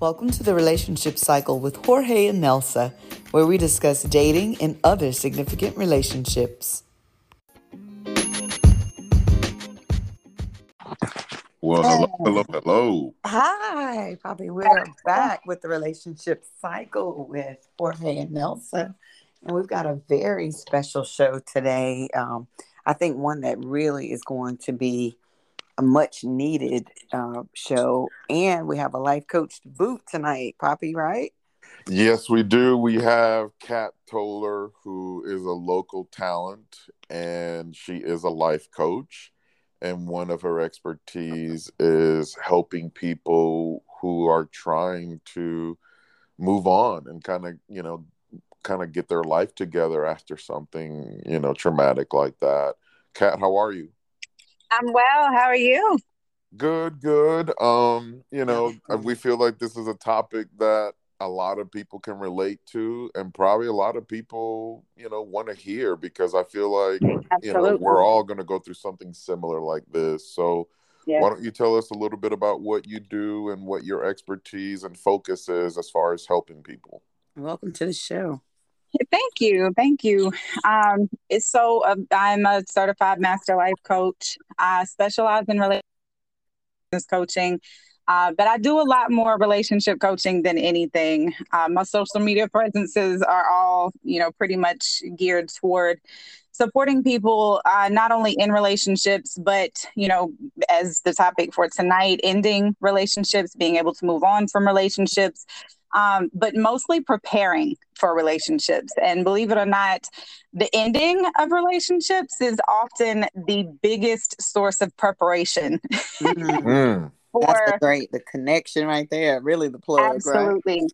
Welcome to the Relationship Cycle with Jorge and Nelsa, where we discuss dating and other significant relationships. Well, hello, hello, hello. Hi, Poppy. We're back with the Relationship Cycle with Jorge and Nelsa. And we've got a very special show today. Um, I think one that really is going to be a much needed uh, show. And we have a life coach to boot tonight, Poppy, right? Yes, we do. We have Kat Toler, who is a local talent, and she is a life coach. And one of her expertise is helping people who are trying to move on and kind of, you know, kind of get their life together after something, you know, traumatic like that. Kat, how are you? I'm well. How are you? Good, good. Um, you know, we feel like this is a topic that a lot of people can relate to and probably a lot of people, you know, want to hear because I feel like Absolutely. you know, we're all going to go through something similar like this. So, yeah. why don't you tell us a little bit about what you do and what your expertise and focus is as far as helping people? Welcome to the show. Thank you. Thank you. Um, so uh, I'm a certified master life coach. I specialize in relationship coaching, uh, but I do a lot more relationship coaching than anything. Uh, my social media presences are all, you know, pretty much geared toward supporting people uh, not only in relationships but you know as the topic for tonight ending relationships being able to move on from relationships um, but mostly preparing for relationships. And believe it or not, the ending of relationships is often the biggest source of preparation. Mm-hmm. for, That's the great, the connection right there, really the plug. Absolutely. Right?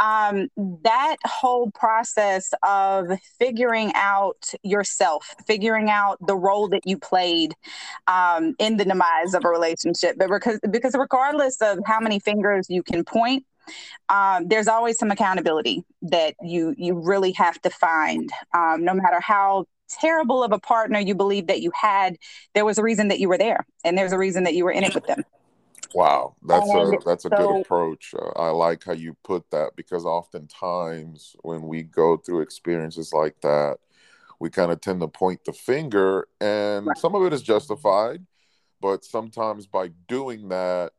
Um, that whole process of figuring out yourself, figuring out the role that you played um, in the demise of a relationship, but because because regardless of how many fingers you can point, um, there's always some accountability that you you really have to find. Um, no matter how terrible of a partner you believe that you had there was a reason that you were there and there's a reason that you were in it with them. Wow that's and a that's a so, good approach. Uh, i like how you put that because oftentimes when we go through experiences like that we kind of tend to point the finger and right. some of it is justified but sometimes by doing that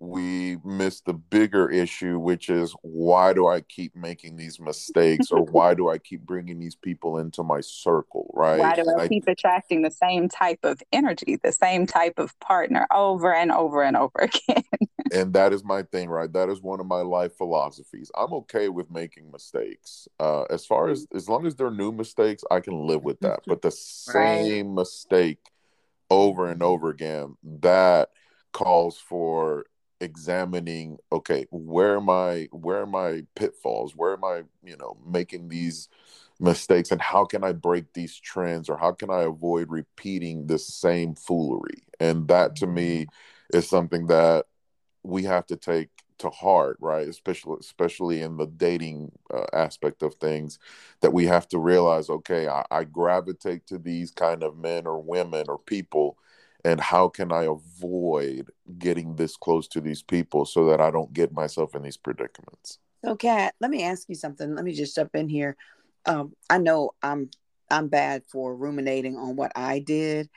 we miss the bigger issue, which is why do I keep making these mistakes or why do I keep bringing these people into my circle, right? Why do I, I keep attracting the same type of energy, the same type of partner over and over and over again? and that is my thing, right? That is one of my life philosophies. I'm okay with making mistakes. Uh, as far as as long as they're new mistakes, I can live with that. But the same right. mistake over and over again, that calls for examining okay where am i where are my pitfalls? Where am i you know making these mistakes? And how can i break these trends? Or how can i avoid repeating the same foolery? And that to me is something that we have to take to heart right? Especially especially in the dating uh, aspect of things that we have to realize okay I, I gravitate to these kind of men or women or people and how can I avoid getting this close to these people so that I don't get myself in these predicaments? So, Kat, let me ask you something. Let me just jump in here. Um, I know I'm I'm bad for ruminating on what I did,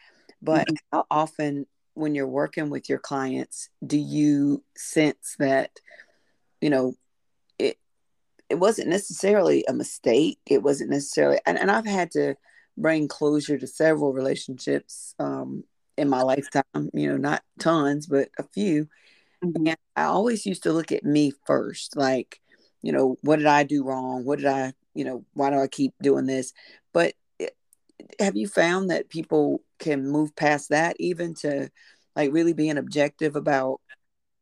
but mm-hmm. how often, when you're working with your clients, do you sense that, you know, it it wasn't necessarily a mistake. It wasn't necessarily, and, and I've had to bring closure to several relationships um, in my lifetime, you know, not tons, but a few. Mm-hmm. And I always used to look at me first, like, you know, what did I do wrong? What did I, you know, why do I keep doing this? But it, have you found that people can move past that even to like really being objective about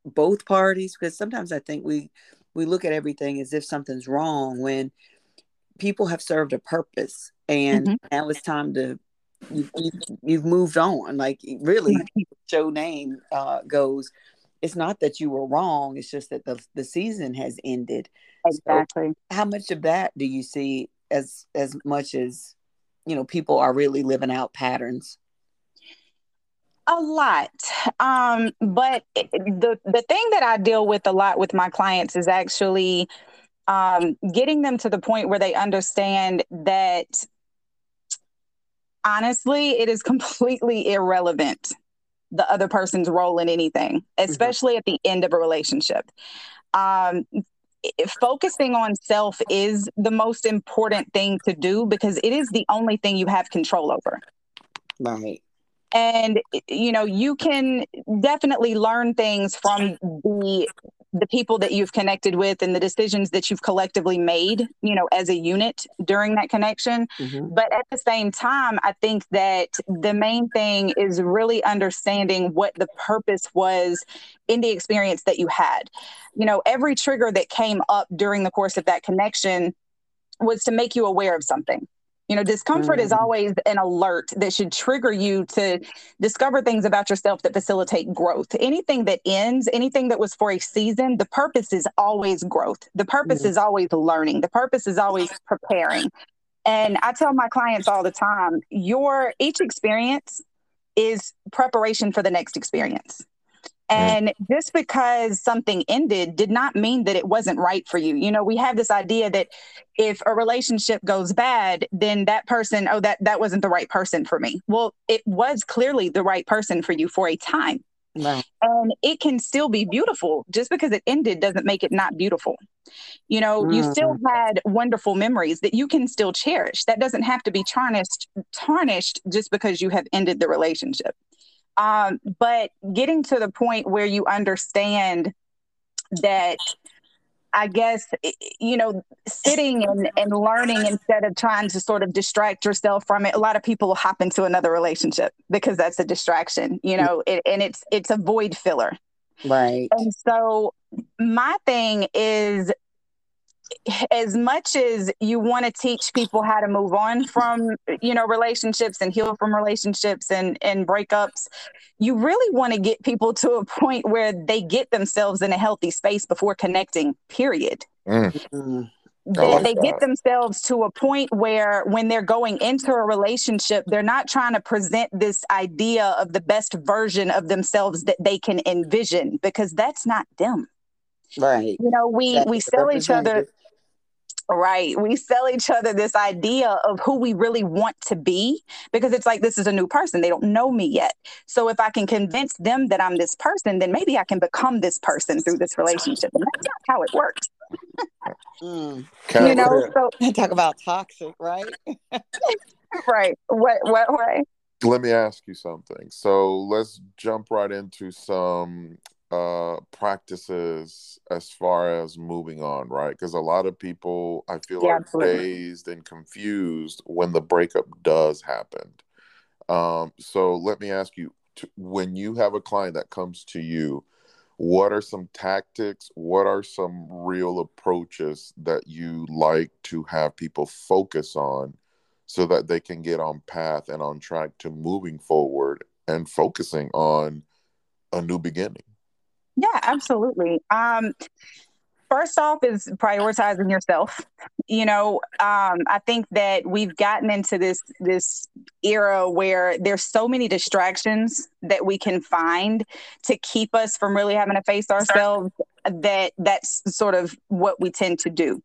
both parties? Because sometimes I think we we look at everything as if something's wrong when people have served a purpose and mm-hmm. now it's time to you've, you've, moved on. Like really, show name uh, goes. It's not that you were wrong. It's just that the the season has ended. Exactly. So how much of that do you see as as much as you know people are really living out patterns? A lot. Um, but the the thing that I deal with a lot with my clients is actually um, getting them to the point where they understand that honestly, it is completely irrelevant the other person's role in anything, mm-hmm. especially mm-hmm. at the end of a relationship. Um, focusing on self is the most important thing to do because it is the only thing you have control over. Right and you know you can definitely learn things from the the people that you've connected with and the decisions that you've collectively made you know as a unit during that connection. Mm-hmm. but at the same time i think that the main thing is really understanding what the purpose was in the experience that you had. You know every trigger that came up during the course of that connection was to make you aware of something you know, discomfort mm-hmm. is always an alert that should trigger you to discover things about yourself that facilitate growth. Anything that ends, anything that was for a season, the purpose is always growth. The purpose mm-hmm. is always learning. The purpose is always preparing. And I tell my clients all the time, your each experience is preparation for the next experience. And just because something ended did not mean that it wasn't right for you. You know, we have this idea that if a relationship goes bad, then that person, oh, that that wasn't the right person for me. Well, it was clearly the right person for you for a time. Right. And it can still be beautiful. Just because it ended doesn't make it not beautiful. You know, mm. you still mm-hmm. had wonderful memories that you can still cherish. That doesn't have to be tarnished tarnished just because you have ended the relationship. Um, but getting to the point where you understand that I guess, you know, sitting and, and learning instead of trying to sort of distract yourself from it. A lot of people hop into another relationship because that's a distraction, you know, it, and it's, it's a void filler. Right. And so my thing is as much as you want to teach people how to move on from you know relationships and heal from relationships and and breakups you really want to get people to a point where they get themselves in a healthy space before connecting period mm. mm-hmm. they, like they get themselves to a point where when they're going into a relationship they're not trying to present this idea of the best version of themselves that they can envision because that's not them right you know we we sell each other Right. We sell each other this idea of who we really want to be because it's like this is a new person. They don't know me yet. So if I can convince them that I'm this person, then maybe I can become this person through this relationship. And that's not how it works. mm. You know, so talk about toxic, right? right. What what way? Let me ask you something. So let's jump right into some uh practices as far as moving on right? Because a lot of people i feel yeah, like absolutely. dazed and confused when the breakup does happen. Um so let me ask you to, when you have a client that comes to you what are some tactics what are some real approaches that you like to have people focus on so that they can get on path and on track to moving forward and focusing on a new beginning yeah, absolutely. Um, first off is prioritizing yourself. You know, um, I think that we've gotten into this this era where there's so many distractions that we can find to keep us from really having to face ourselves that that's sort of what we tend to do.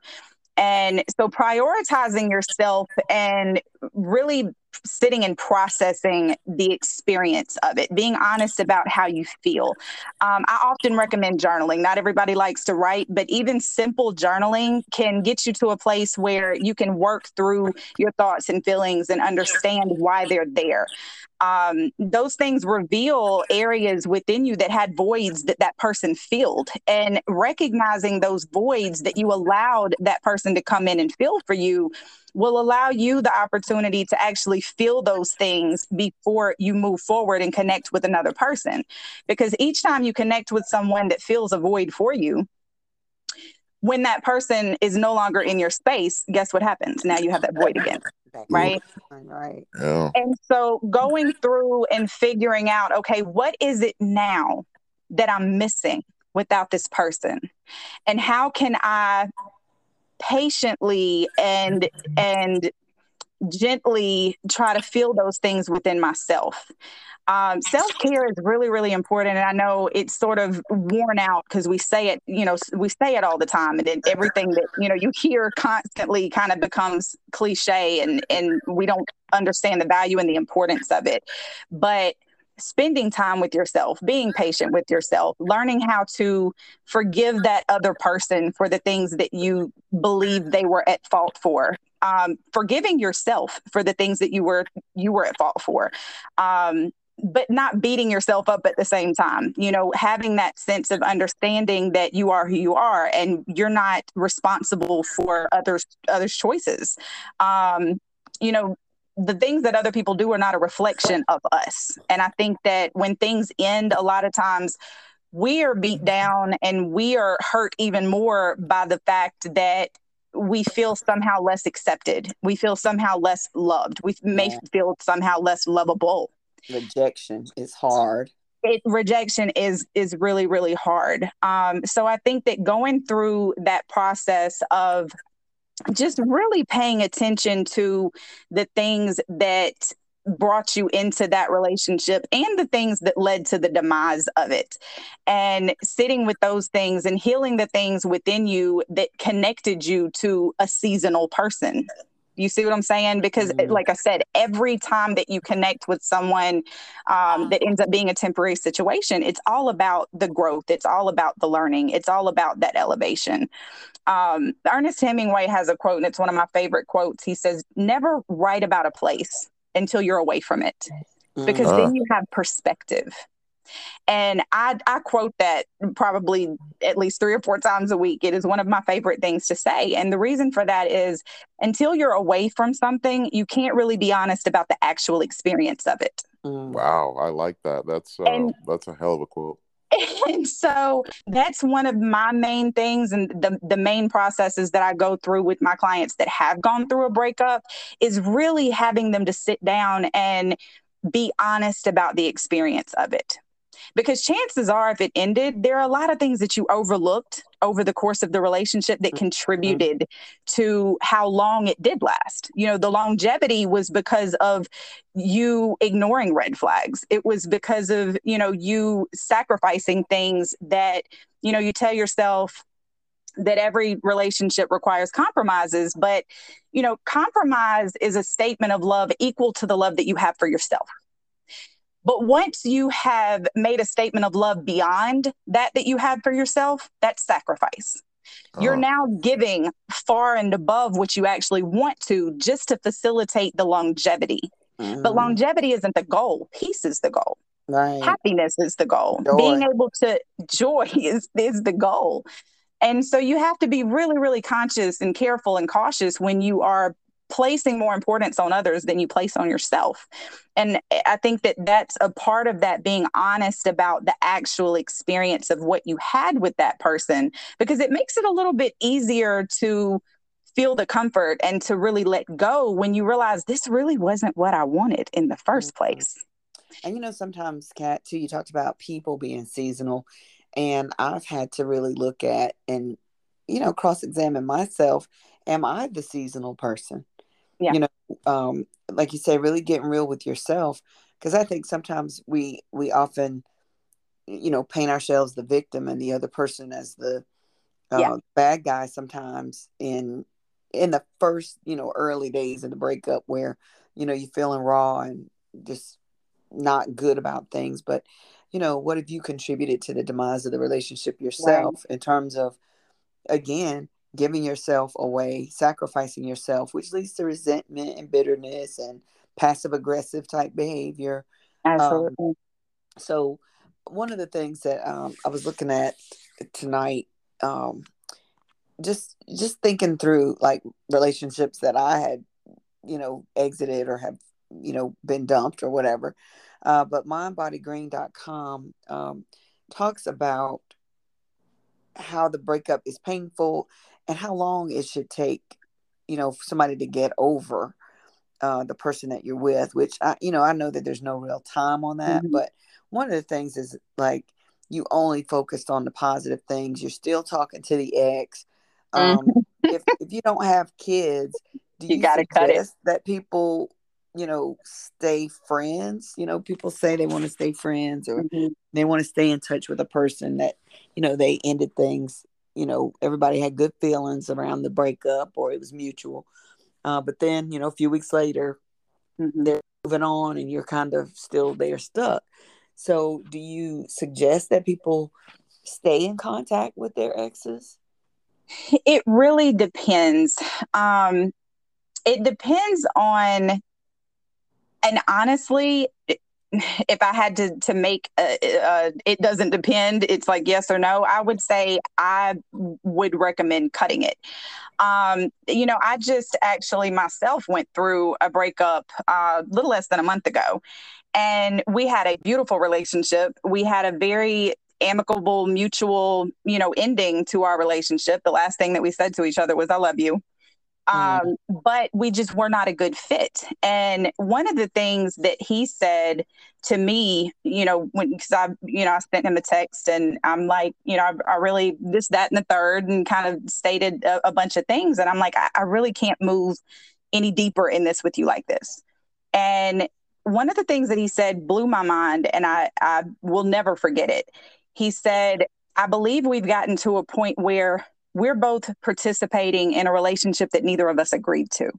And so prioritizing yourself and really sitting and processing the experience of it, being honest about how you feel. Um, I often recommend journaling. Not everybody likes to write, but even simple journaling can get you to a place where you can work through your thoughts and feelings and understand why they're there um, those things reveal areas within you that had voids that that person filled and recognizing those voids that you allowed that person to come in and fill for you will allow you the opportunity to actually feel those things before you move forward and connect with another person. Because each time you connect with someone that fills a void for you when that person is no longer in your space guess what happens? Now you have that void again right? right. Yeah. and so going through and figuring out okay what is it now that i'm missing without this person? And how can i patiently and and gently try to feel those things within myself. Um, Self care is really, really important, and I know it's sort of worn out because we say it, you know, we say it all the time, and then everything that you know you hear constantly kind of becomes cliche, and and we don't understand the value and the importance of it. But spending time with yourself, being patient with yourself, learning how to forgive that other person for the things that you believe they were at fault for. Um, forgiving yourself for the things that you were you were at fault for. Um, but not beating yourself up at the same time you know having that sense of understanding that you are who you are and you're not responsible for others others choices um you know the things that other people do are not a reflection of us. And i think that when things end a lot of times we are beat down and we are hurt even more by the fact that we feel somehow less accepted. We feel somehow less loved. We may yeah. feel somehow less lovable. Rejection is hard. It, rejection is is really really hard. Um, so i think that going through that process of just really paying attention to the things that brought you into that relationship and the things that led to the demise of it and sitting with those things and healing the things within you that connected you to a seasonal person you see what I'm saying? Because, mm-hmm. like I said, every time that you connect with someone um, that ends up being a temporary situation, it's all about the growth. It's all about the learning. It's all about that elevation. Um, Ernest Hemingway has a quote, and it's one of my favorite quotes. He says, Never write about a place until you're away from it, because mm-hmm. then you have perspective. And I, I quote that probably at least three or four times a week. It is one of my favorite things to say. And the reason for that is until you're away from something, you can't really be honest about the actual experience of it. Mm. Wow, I like that. That's uh, and, that's a hell of a quote. And so that's one of my main things and the, the main processes that I go through with my clients that have gone through a breakup is really having them to sit down and be honest about the experience of it because chances are if it ended there are a lot of things that you overlooked over the course of the relationship that mm-hmm. contributed mm-hmm. to how long it did last you know the longevity was because of you ignoring red flags it was because of you know you sacrificing things that you know you tell yourself that every relationship requires compromises but you know compromise is a statement of love equal to the love that you have for yourself but once you have made a statement of love beyond that that you have for yourself, that's sacrifice. You're oh. now giving far and above what you actually want to just to facilitate the longevity. Mm-hmm. But longevity isn't the goal, peace is the goal. Right. Happiness is the goal. Joy. Being able to joy is is the goal. And so you have to be really, really conscious and careful and cautious when you are placing more importance on others than you place on yourself. And I think that that's a part of that being honest about the actual experience of what you had with that person, because it makes it a little bit easier to feel the comfort and to really let go when you realize this really wasn't what I wanted in the first mm-hmm. place. And you know, sometimes, Kat, too, you talked about people being seasonal. And I've had to really look at and, you know, cross examine myself. Am I the seasonal person? Yeah. you know um like you say really getting real with yourself because i think sometimes we we often you know paint ourselves the victim and the other person as the uh, yeah. bad guy sometimes in in the first you know early days of the breakup where you know you're feeling raw and just not good about things but you know what have you contributed to the demise of the relationship yourself right. in terms of again giving yourself away, sacrificing yourself, which leads to resentment and bitterness and passive aggressive type behavior. Absolutely. Um, so, one of the things that um, I was looking at tonight, um, just just thinking through like relationships that I had, you know, exited or have, you know, been dumped or whatever. Uh, but mindbodygreen.com um, talks about how the breakup is painful and how long it should take, you know, for somebody to get over uh, the person that you're with. Which I, you know, I know that there's no real time on that, mm-hmm. but one of the things is like you only focused on the positive things. You're still talking to the ex. Um, mm-hmm. if if you don't have kids, do you, you got to cut it that people you know stay friends you know people say they want to stay friends or mm-hmm. they want to stay in touch with a person that you know they ended things you know everybody had good feelings around the breakup or it was mutual. Uh, but then you know a few weeks later mm-hmm. they're moving on and you're kind of still there stuck. So do you suggest that people stay in contact with their exes? It really depends. Um it depends on and honestly if I had to to make a, a, it doesn't depend. It's like yes or no. I would say I would recommend cutting it. Um, you know, I just actually myself went through a breakup uh, a uh, little less than a month ago, and we had a beautiful relationship. We had a very amicable, mutual, you know, ending to our relationship. The last thing that we said to each other was "I love you." Mm. Um, but we just were not a good fit. And one of the things that he said to me, you know, when because I, you know, I sent him a text and I'm like, you know, I, I really this, that, and the third, and kind of stated a, a bunch of things. And I'm like, I, I really can't move any deeper in this with you like this. And one of the things that he said blew my mind, and I, I will never forget it. He said, I believe we've gotten to a point where we're both participating in a relationship that neither of us agreed to.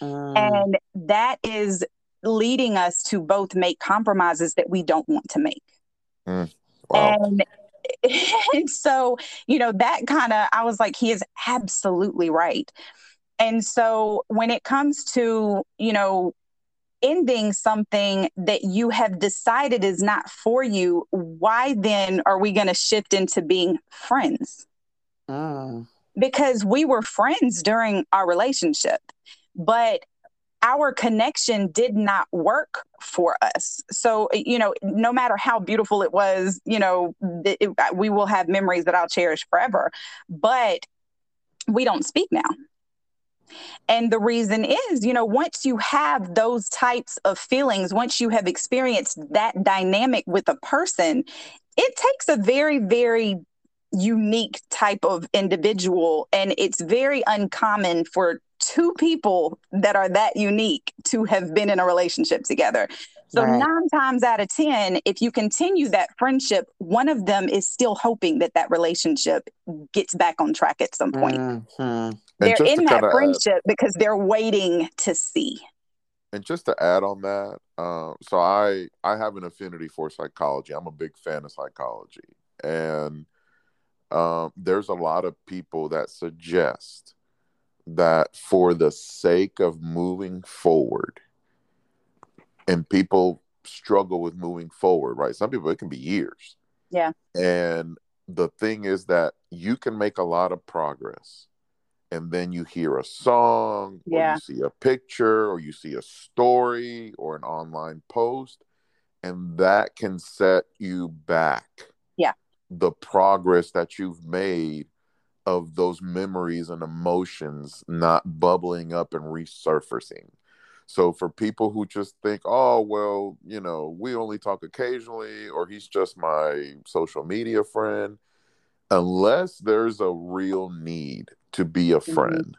Mm. And that is leading us to both make compromises that we don't want to make. Mm. Wow. And, and so, you know, that kind of, I was like, he is absolutely right. And so when it comes to, you know, ending something that you have decided is not for you, why then are we going to shift into being friends? Mm. Because we were friends during our relationship, but our connection did not work for us. So, you know, no matter how beautiful it was, you know, it, it, we will have memories that I'll cherish forever. But we don't speak now. And the reason is, you know, once you have those types of feelings, once you have experienced that dynamic with a person, it takes a very, very unique type of individual and it's very uncommon for two people that are that unique to have been in a relationship together. So right. nine times out of ten if you continue that friendship one of them is still hoping that that relationship gets back on track at some point. Mm-hmm. they're in that friendship add, because they're waiting to see. And just to add on that uh, so i i have an affinity for psychology. I'm a big fan of psychology. And um, there's a lot of people that suggest that for the sake of moving forward, and people struggle with moving forward, right? Some people, it can be years. Yeah. And the thing is that you can make a lot of progress and then you hear a song yeah. or you see a picture or you see a story or an online post and that can set you back the progress that you've made of those memories and emotions not bubbling up and resurfacing. So for people who just think, oh, well, you know, we only talk occasionally, or he's just my social media friend, unless there's a real need to be a mm-hmm. friend,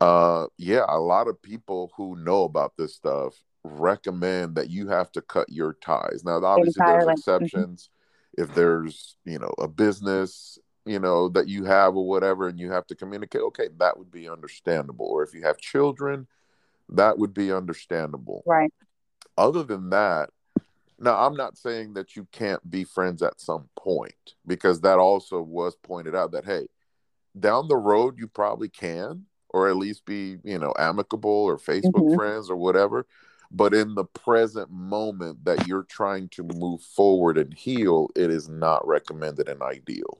mm-hmm. uh, yeah, a lot of people who know about this stuff recommend that you have to cut your ties. Now, obviously, Entirely. there's mm-hmm. exceptions if there's you know a business you know that you have or whatever and you have to communicate okay that would be understandable. Or if you have children that would be understandable. Right. Other than that now i'm not saying that you can't be friends at some point because that also was pointed out that hey down the road you probably can or at least be you know amicable or facebook mm-hmm. friends or whatever but in the present moment that you're trying to move forward and heal, it is not recommended and ideal.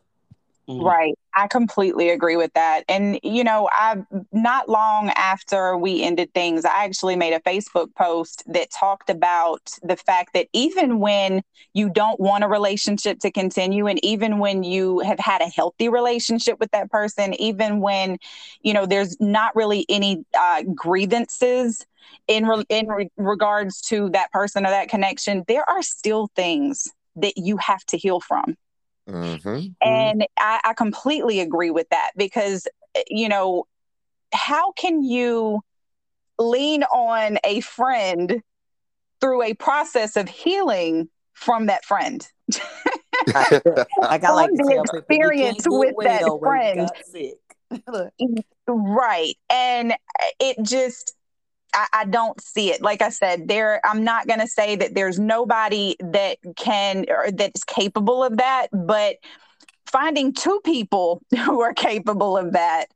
Mm-hmm. Right. I completely agree with that. And, you know, I not long after we ended things, I actually made a Facebook post that talked about the fact that even when you don't want a relationship to continue, and even when you have had a healthy relationship with that person, even when, you know, there's not really any uh, grievances in, re- in re- regards to that person or that connection, there are still things that you have to heal from. Mm-hmm. And I, I completely agree with that because, you know, how can you lean on a friend through a process of healing from that friend. like I like the experience with that friend. right. And it just I, I, don't see it. Like I said, there I'm not gonna say that there's nobody that can or that's capable of that, but finding two people who are capable of that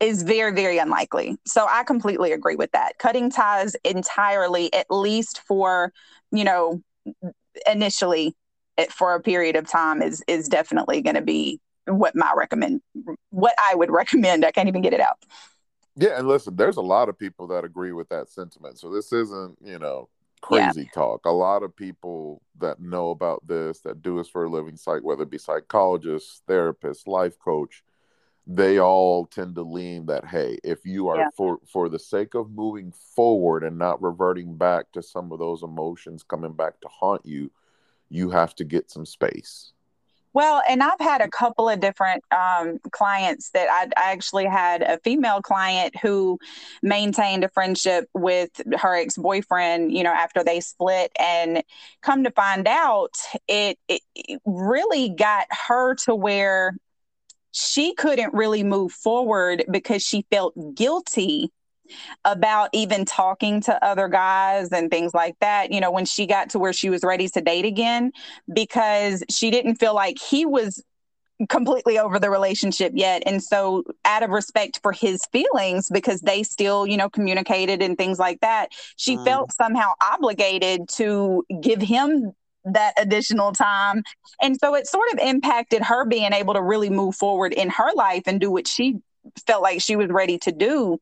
is very, very unlikely. So I completely agree with that. Cutting ties entirely, at least for, you know, initially for a period of time is is definitely going to be what my recommend what I would recommend. I can't even get it out. Yeah, and listen, there's a lot of people that agree with that sentiment. So this isn't, you know, crazy yeah. talk. A lot of people that know about this, that do this for a living, psych, whether it be psychologists, therapists, life coach, they all tend to lean that hey, if you are yeah. for for the sake of moving forward and not reverting back to some of those emotions coming back to haunt you, you have to get some space. Well, and I've had a couple of different um, clients that I, I, actually had a female client who maintained a friendship with her ex boyfriend, you know, after they split. And come to find out, it, it, it really got her to where she couldn't really move forward because she felt guilty about even talking to other guys and things like that, you know, when she got to where she was ready to date again, because she didn't feel like he was completely over the relationship yet. And so, out of respect for his feelings, because they still, you know, communicated and things like that, she mm. felt somehow obligated to give him that additional time. And so it sort of impacted her being able to really move forward in her life and do what she felt like she was ready to do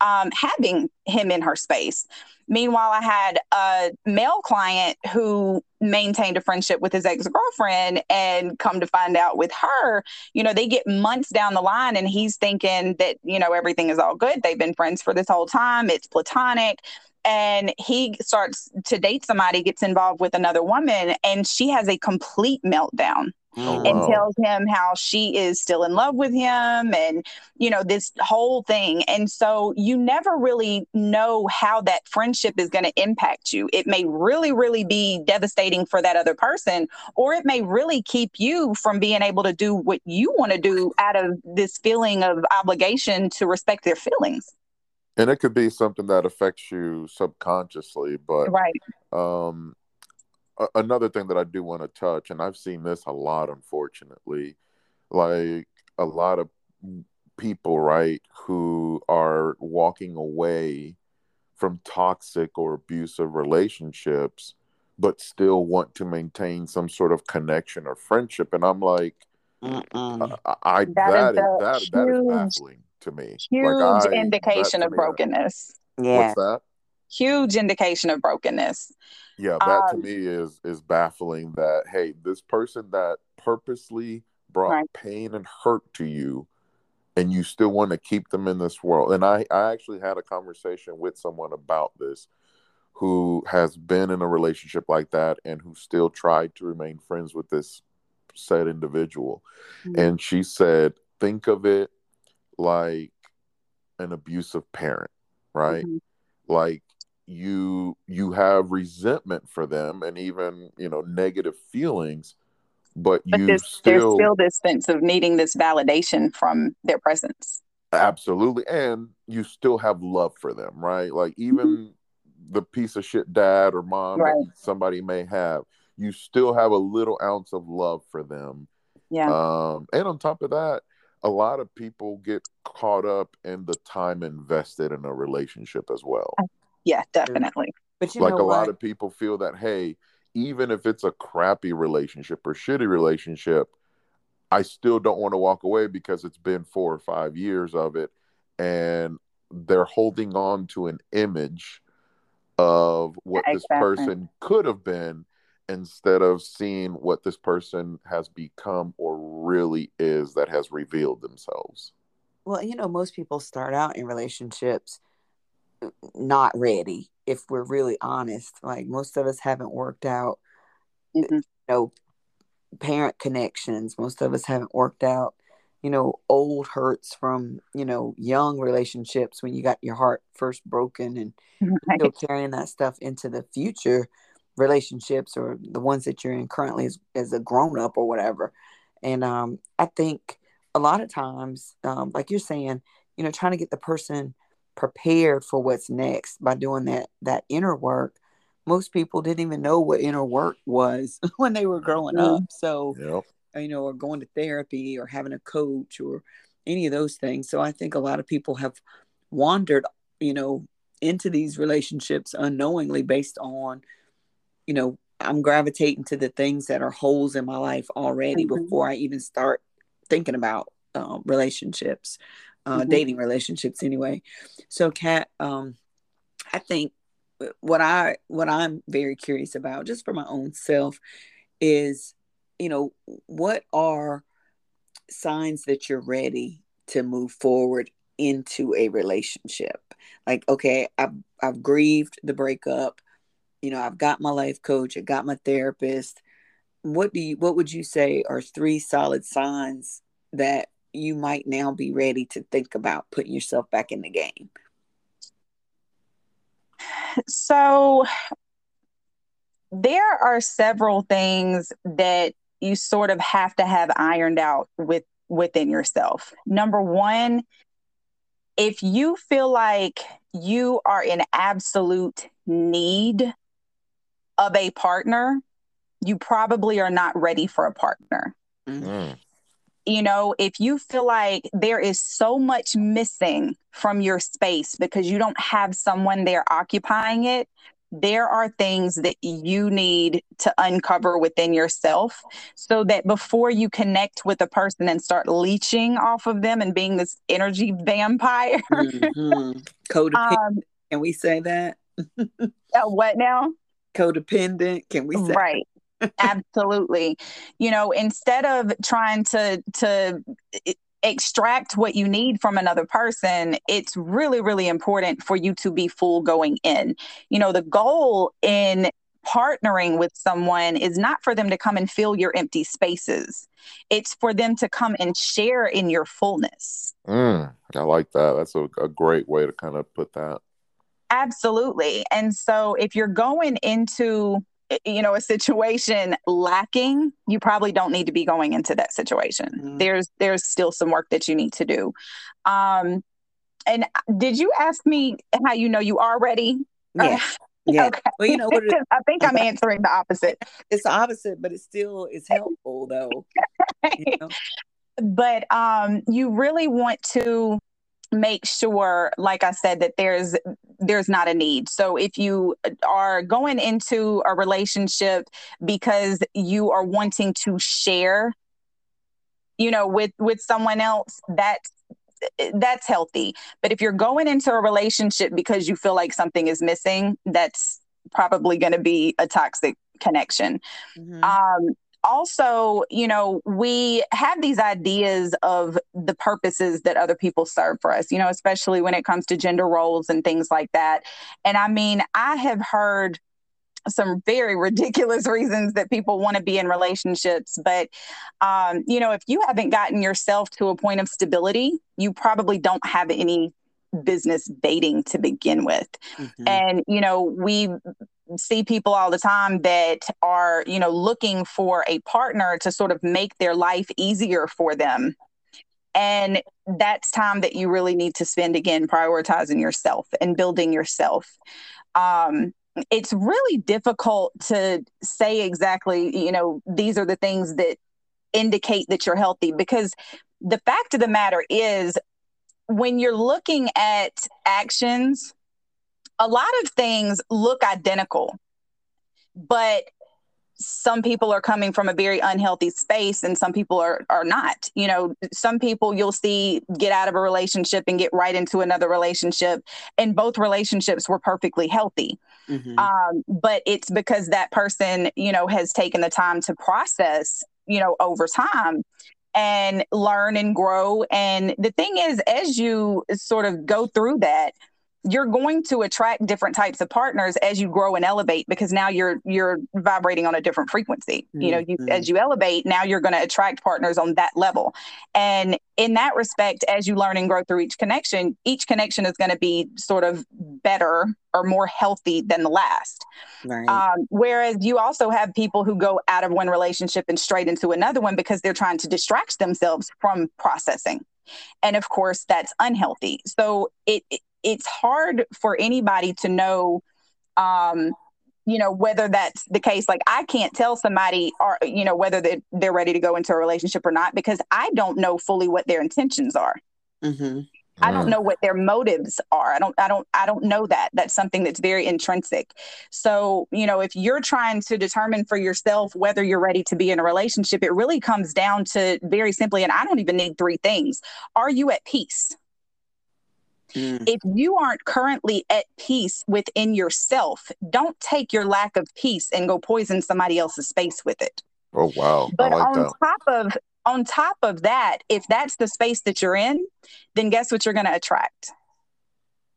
um, having him in her space. Meanwhile, I had a male client who maintained a friendship with his ex girlfriend, and come to find out with her, you know, they get months down the line, and he's thinking that, you know, everything is all good. They've been friends for this whole time, it's platonic. And he starts to date somebody, gets involved with another woman, and she has a complete meltdown oh, and wow. tells him how she is still in love with him and you know this whole thing. And so you never really know how that friendship is going to impact you. It may really really be devastating for that other person or it may really keep you from being able to do what you want to do out of this feeling of obligation to respect their feelings. And it could be something that affects you subconsciously but right. um another thing that I do want to touch, and I've seen this a lot, unfortunately, like a lot of people, right, who are walking away from toxic or abusive relationships, but still want to maintain some sort of connection or friendship. And I'm like, I, I that, that, is, that, huge, that is baffling to me. Huge like I, indication of brokenness. Yeah. What's that? Huge indication of brokenness yeah that um, to me is is baffling that hey this person that purposely brought right. pain and hurt to you and you still want to keep them in this world and i i actually had a conversation with someone about this who has been in a relationship like that and who still tried to remain friends with this said individual mm-hmm. and she said think of it like an abusive parent right mm-hmm. like you you have resentment for them and even you know negative feelings but, but you there's, still, there's still this sense of needing this validation from their presence. Absolutely and you still have love for them right? Like even mm-hmm. the piece of shit dad or mom right. somebody may have you still have a little ounce of love for them. Yeah. Um and on top of that a lot of people get caught up in the time invested in a relationship as well yeah, definitely. But you like a what? lot of people feel that hey, even if it's a crappy relationship or shitty relationship, I still don't want to walk away because it's been four or five years of it, and they're holding on to an image of what exactly. this person could have been instead of seeing what this person has become or really is that has revealed themselves. Well, you know, most people start out in relationships not ready if we're really honest like most of us haven't worked out mm-hmm. you know parent connections most of us haven't worked out you know, old hurts from, you know, young relationships when you got your heart first broken and right. still carrying that stuff into the future relationships or the ones that you're in currently as, as a grown up or whatever. And um, I think a lot of times, um, like you're saying, you know, trying to get the person prepared for what's next by doing that that inner work. Most people didn't even know what inner work was when they were growing mm-hmm. up. So yep you know, or going to therapy or having a coach or any of those things. So I think a lot of people have wandered, you know, into these relationships unknowingly based on, you know, I'm gravitating to the things that are holes in my life already mm-hmm. before I even start thinking about uh, relationships, uh, mm-hmm. dating relationships anyway. So, Kat, um, I think what I what I'm very curious about, just for my own self, is you know, what are signs that you're ready to move forward into a relationship? Like, okay, I've, I've grieved the breakup. You know, I've got my life coach, I got my therapist. What do you, what would you say are three solid signs that you might now be ready to think about putting yourself back in the game? So there are several things that you sort of have to have ironed out with within yourself. Number 1, if you feel like you are in absolute need of a partner, you probably are not ready for a partner. Mm-hmm. You know, if you feel like there is so much missing from your space because you don't have someone there occupying it, there are things that you need to uncover within yourself so that before you connect with a person and start leeching off of them and being this energy vampire. mm-hmm. Codependent. Um, Can we say that? uh, what now? Codependent. Can we say right? Absolutely. You know, instead of trying to to extract what you need from another person, it's really, really important for you to be full going in. You know, the goal in partnering with someone is not for them to come and fill your empty spaces, it's for them to come and share in your fullness. Mm, I like that. That's a, a great way to kind of put that. Absolutely. And so if you're going into you know a situation lacking you probably don't need to be going into that situation. Mm-hmm. there's there's still some work that you need to do. Um and did you ask me how you know you are ready? Yeah. Yeah. okay. well you know what it, i think i'm answering the opposite. It's the opposite but it still is helpful though. You know? but um you really want to make sure like i said that there's there's not a need. So if you are going into a relationship because you are wanting to share you know with with someone else that's that's healthy. But if you're going into a relationship because you feel like something is missing that's probably going to be a toxic connection. Mm-hmm. um also, you know, we have these ideas of the purposes that other people serve for us, you know, especially when it comes to gender roles and things like that. And I mean, I have heard some very ridiculous reasons that people want to be in relationships but um, you know if you haven't gotten yourself to a point of stability you probably don't have any business dating to begin with mm-hmm. and you know we see people all the time that are, you know, looking for a partner to sort of make their life easier for them. And that's time that you really need to spend again prioritizing yourself and building yourself. Um, it's really difficult to say exactly, you know, these are the things that indicate that you're healthy because the fact of the matter is when you're looking at actions a lot of things look identical, but some people are coming from a very unhealthy space and some people are are not you know some people you'll see get out of a relationship and get right into another relationship and both relationships were perfectly healthy mm-hmm. um, but it's because that person you know has taken the time to process you know over time and learn and grow and the thing is as you sort of go through that you're going to attract different types of partners as you grow and elevate because now you're you're vibrating on a different frequency. Mm-hmm. you know you, as you elevate now you're going to attract partners on that level. And in that respect as you learn and grow through each connection each connection is going to be sort of better or more healthy than the last. Right. um, whereas you also have people who go out of one relationship and straight into another one because they're trying to distract themselves from processing. And of course that's unhealthy. So it, it it's hard for anybody to know um, you know whether that's the case. Like i can't tell somebody or you know whether they're, they're ready to go into a relationship or not because i don't know fully what their intentions are. Mm-hmm. i don't know what their motives are. I don't i don't i don't know that. That's something that's very intrinsic. So you know if you're trying to determine for yourself whether you're ready to be in a relationship it really comes down to very simply and i don't even need three things. Are you at peace Mm. If you aren't currently at peace within yourself, don't take your lack of peace and go poison somebody else's space with it. Oh wow. But like on that. top of on top of that, if that's the space that you're in, then guess what you're going to attract?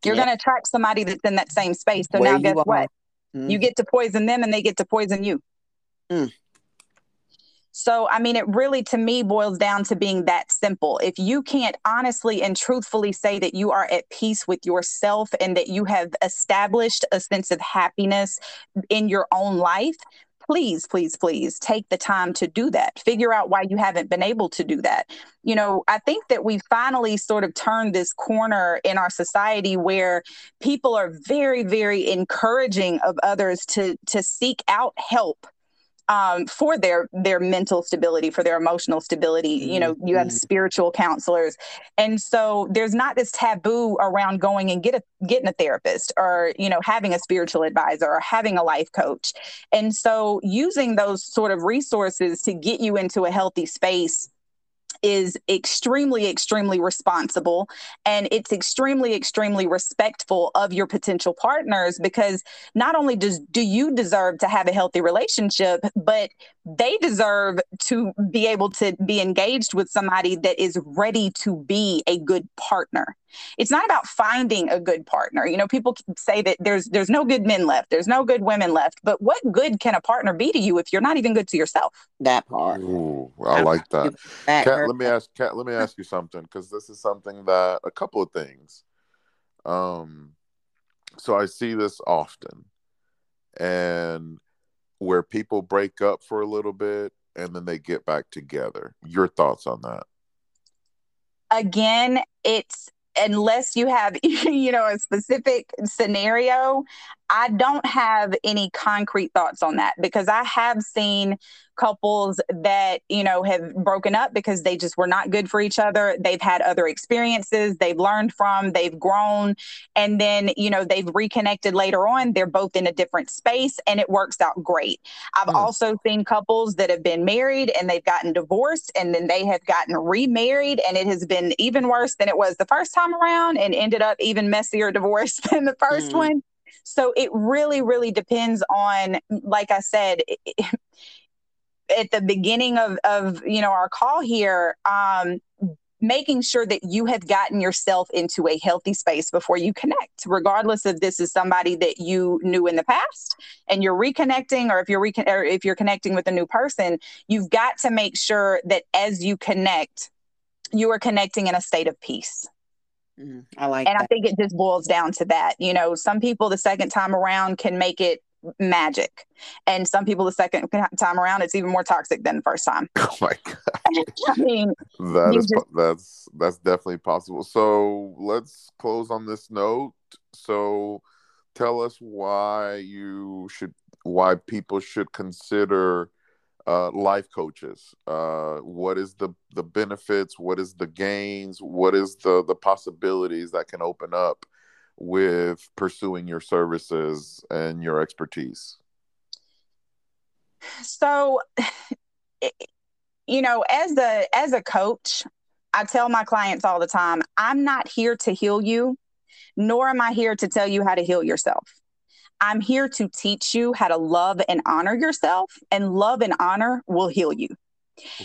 You're yeah. going to attract somebody that's in that same space. So Where now guess what? Mm. You get to poison them and they get to poison you. Mm. So, I mean, it really to me boils down to being that simple. If you can't honestly and truthfully say that you are at peace with yourself and that you have established a sense of happiness in your own life, please, please, please take the time to do that. Figure out why you haven't been able to do that. You know, I think that we finally sort of turned this corner in our society where people are very, very encouraging of others to to seek out help um, for their their mental stability, for their emotional stability. Mm-hmm. You know, you have mm-hmm. spiritual counselors, and so there's not this taboo around going and get a getting a therapist or you know having a spiritual advisor or having a life coach. And so using those sort of resources to get you into a healthy space is extremely, extremely responsible and it's extremely, extremely respectful of your potential partners because not only does do you deserve to have a healthy relationship, but they deserve to be able to be engaged with somebody that is ready to be a good partner. It's not about finding a good partner. You know people say that there's there's no good men left there's no good women left but what good can a partner be to you if you're not even good to yourself? That part. Ooh, i like that. Kat, let me ask Kat, let me ask you something because this is something that a couple of things. Um so i see this often and where people break up for a little bit and then they get back together. Your thoughts on that? Again it's unless you have you know a specific scenario i don't have any concrete thoughts on that because i have seen couples that you know have broken up because they just were not good for each other they've had other experiences they've learned from they've grown and then you know they've reconnected later on they're both in a different space and it works out great i've mm. also seen couples that have been married and they've gotten divorced and then they have gotten remarried and it has been even worse than it was the first time around and ended up even messier divorce than the first mm. one so it really really depends on like i said it, at the beginning of, of you know our call here um, making sure that you have gotten yourself into a healthy space before you connect regardless if this is somebody that you knew in the past and you're reconnecting or if you're recon- or if you're connecting with a new person you've got to make sure that as you connect you are connecting in a state of peace mm, I like it. and that. I think it just boils down to that. You know, some people the second time around can make it magic. And some people, the second time around, it's even more toxic than the first time. Oh my god! I mean, that is just... that's that's definitely possible. So let's close on this note. So tell us why you should, why people should consider uh, life coaches. Uh, what is the the benefits? What is the gains? What is the the possibilities that can open up with pursuing your services and your expertise? So, you know, as a as a coach, I tell my clients all the time, I'm not here to heal you, nor am I here to tell you how to heal yourself. I'm here to teach you how to love and honor yourself, and love and honor will heal you.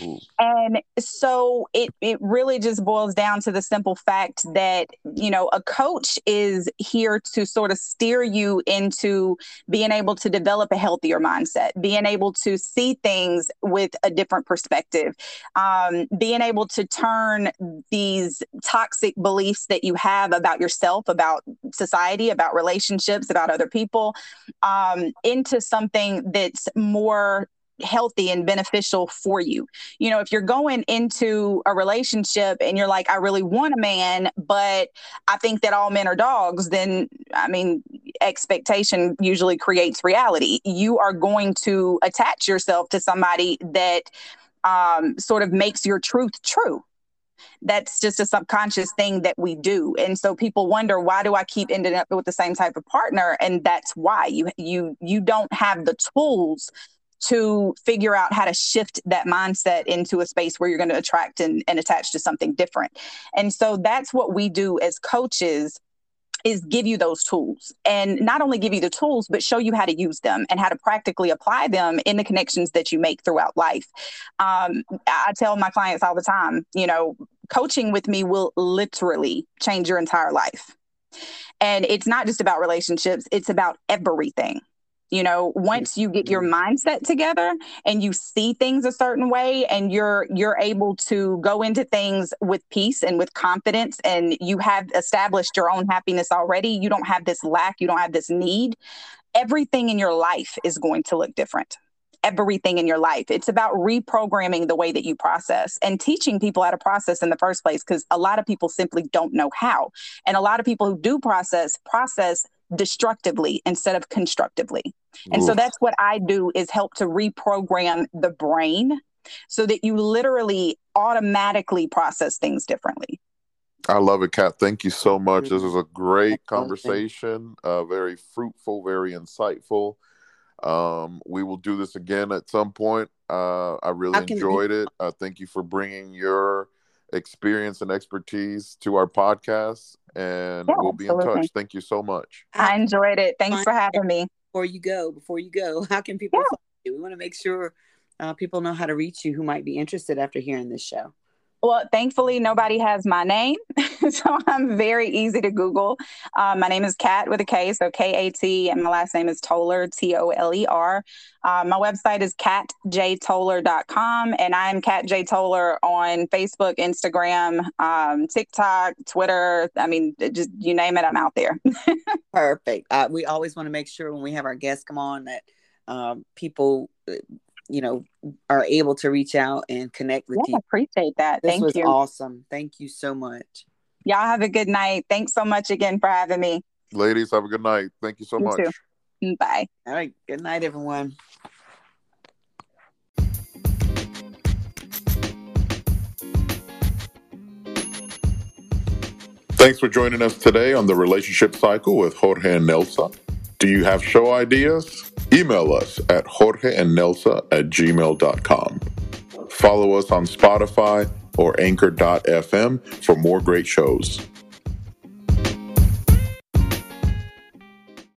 Ooh. And so it it really just boils down to the simple fact that, you know, a coach is here to sort of steer you into being able to develop a healthier mindset, being able to see things with a different perspective, um, being able to turn these toxic beliefs that you have about yourself, about society, about relationships, about other people, um, into something that's more healthy and beneficial for you. You know, if you're going into a relationship and you're like, I really want a man, but I think that all men are dogs, then I mean, expectation usually creates reality. You are going to attach yourself to somebody that um, sort of makes your truth true that's just a subconscious thing that we do and so people wonder why do i keep ending up with the same type of partner and that's why you you you don't have the tools to figure out how to shift that mindset into a space where you're going to attract and, and attach to something different. And so that's what we do as coaches is give you those tools. And not only give you the tools but show you how to use them and how to practically apply them in the connections that you make throughout life. Um, i tell my clients all the time you know coaching with me will literally change your entire life. And it's not just about relationships it's about everything you know once you get your mindset together and you see things a certain way and you're you're able to go into things with peace and with confidence and you have established your own happiness already you don't have this lack you don't have this need everything in your life is going to look different everything in your life. It's about reprogramming the way that you process and teaching people how to process in the first place because a lot of people simply don't know how. And a lot of people who do process process destructively instead of constructively. And Oof. so that's what I do is help to reprogram the brain so that you literally automatically process things differently. I love it, Kat. Thank you so much. This was a great conversation, uh, very fruitful, very insightful. Um, we will do this again at some point. Uh, I really enjoyed it. Uh, thank you for bringing your experience and expertise to our podcast and yeah, we'll be absolutely. in touch. Thank you so much. I enjoyed it. Thanks for having me. Before you go, before you go, how can people yeah. you? We want to make sure uh, people know how to reach you who might be interested after hearing this show. Well, thankfully, nobody has my name. so I'm very easy to Google. Um, my name is Kat with a K, so K A T, and my last name is Toler, T O L E R. Um, my website is katjtoler.com, and I'm Kat J. Toler on Facebook, Instagram, um, TikTok, Twitter. I mean, just you name it, I'm out there. Perfect. Uh, we always want to make sure when we have our guests come on that um, people uh, you know are able to reach out and connect with yeah, you. Appreciate that. This Thank was you. Awesome. Thank you so much. Y'all have a good night. Thanks so much again for having me. Ladies, have a good night. Thank you so you much. Too. Bye. All right. Good night, everyone. Thanks for joining us today on the Relationship Cycle with Jorge and Nelsa. Do you have show ideas? Email us at jorgeandnelsa at gmail.com. Follow us on Spotify or anchor.fm for more great shows.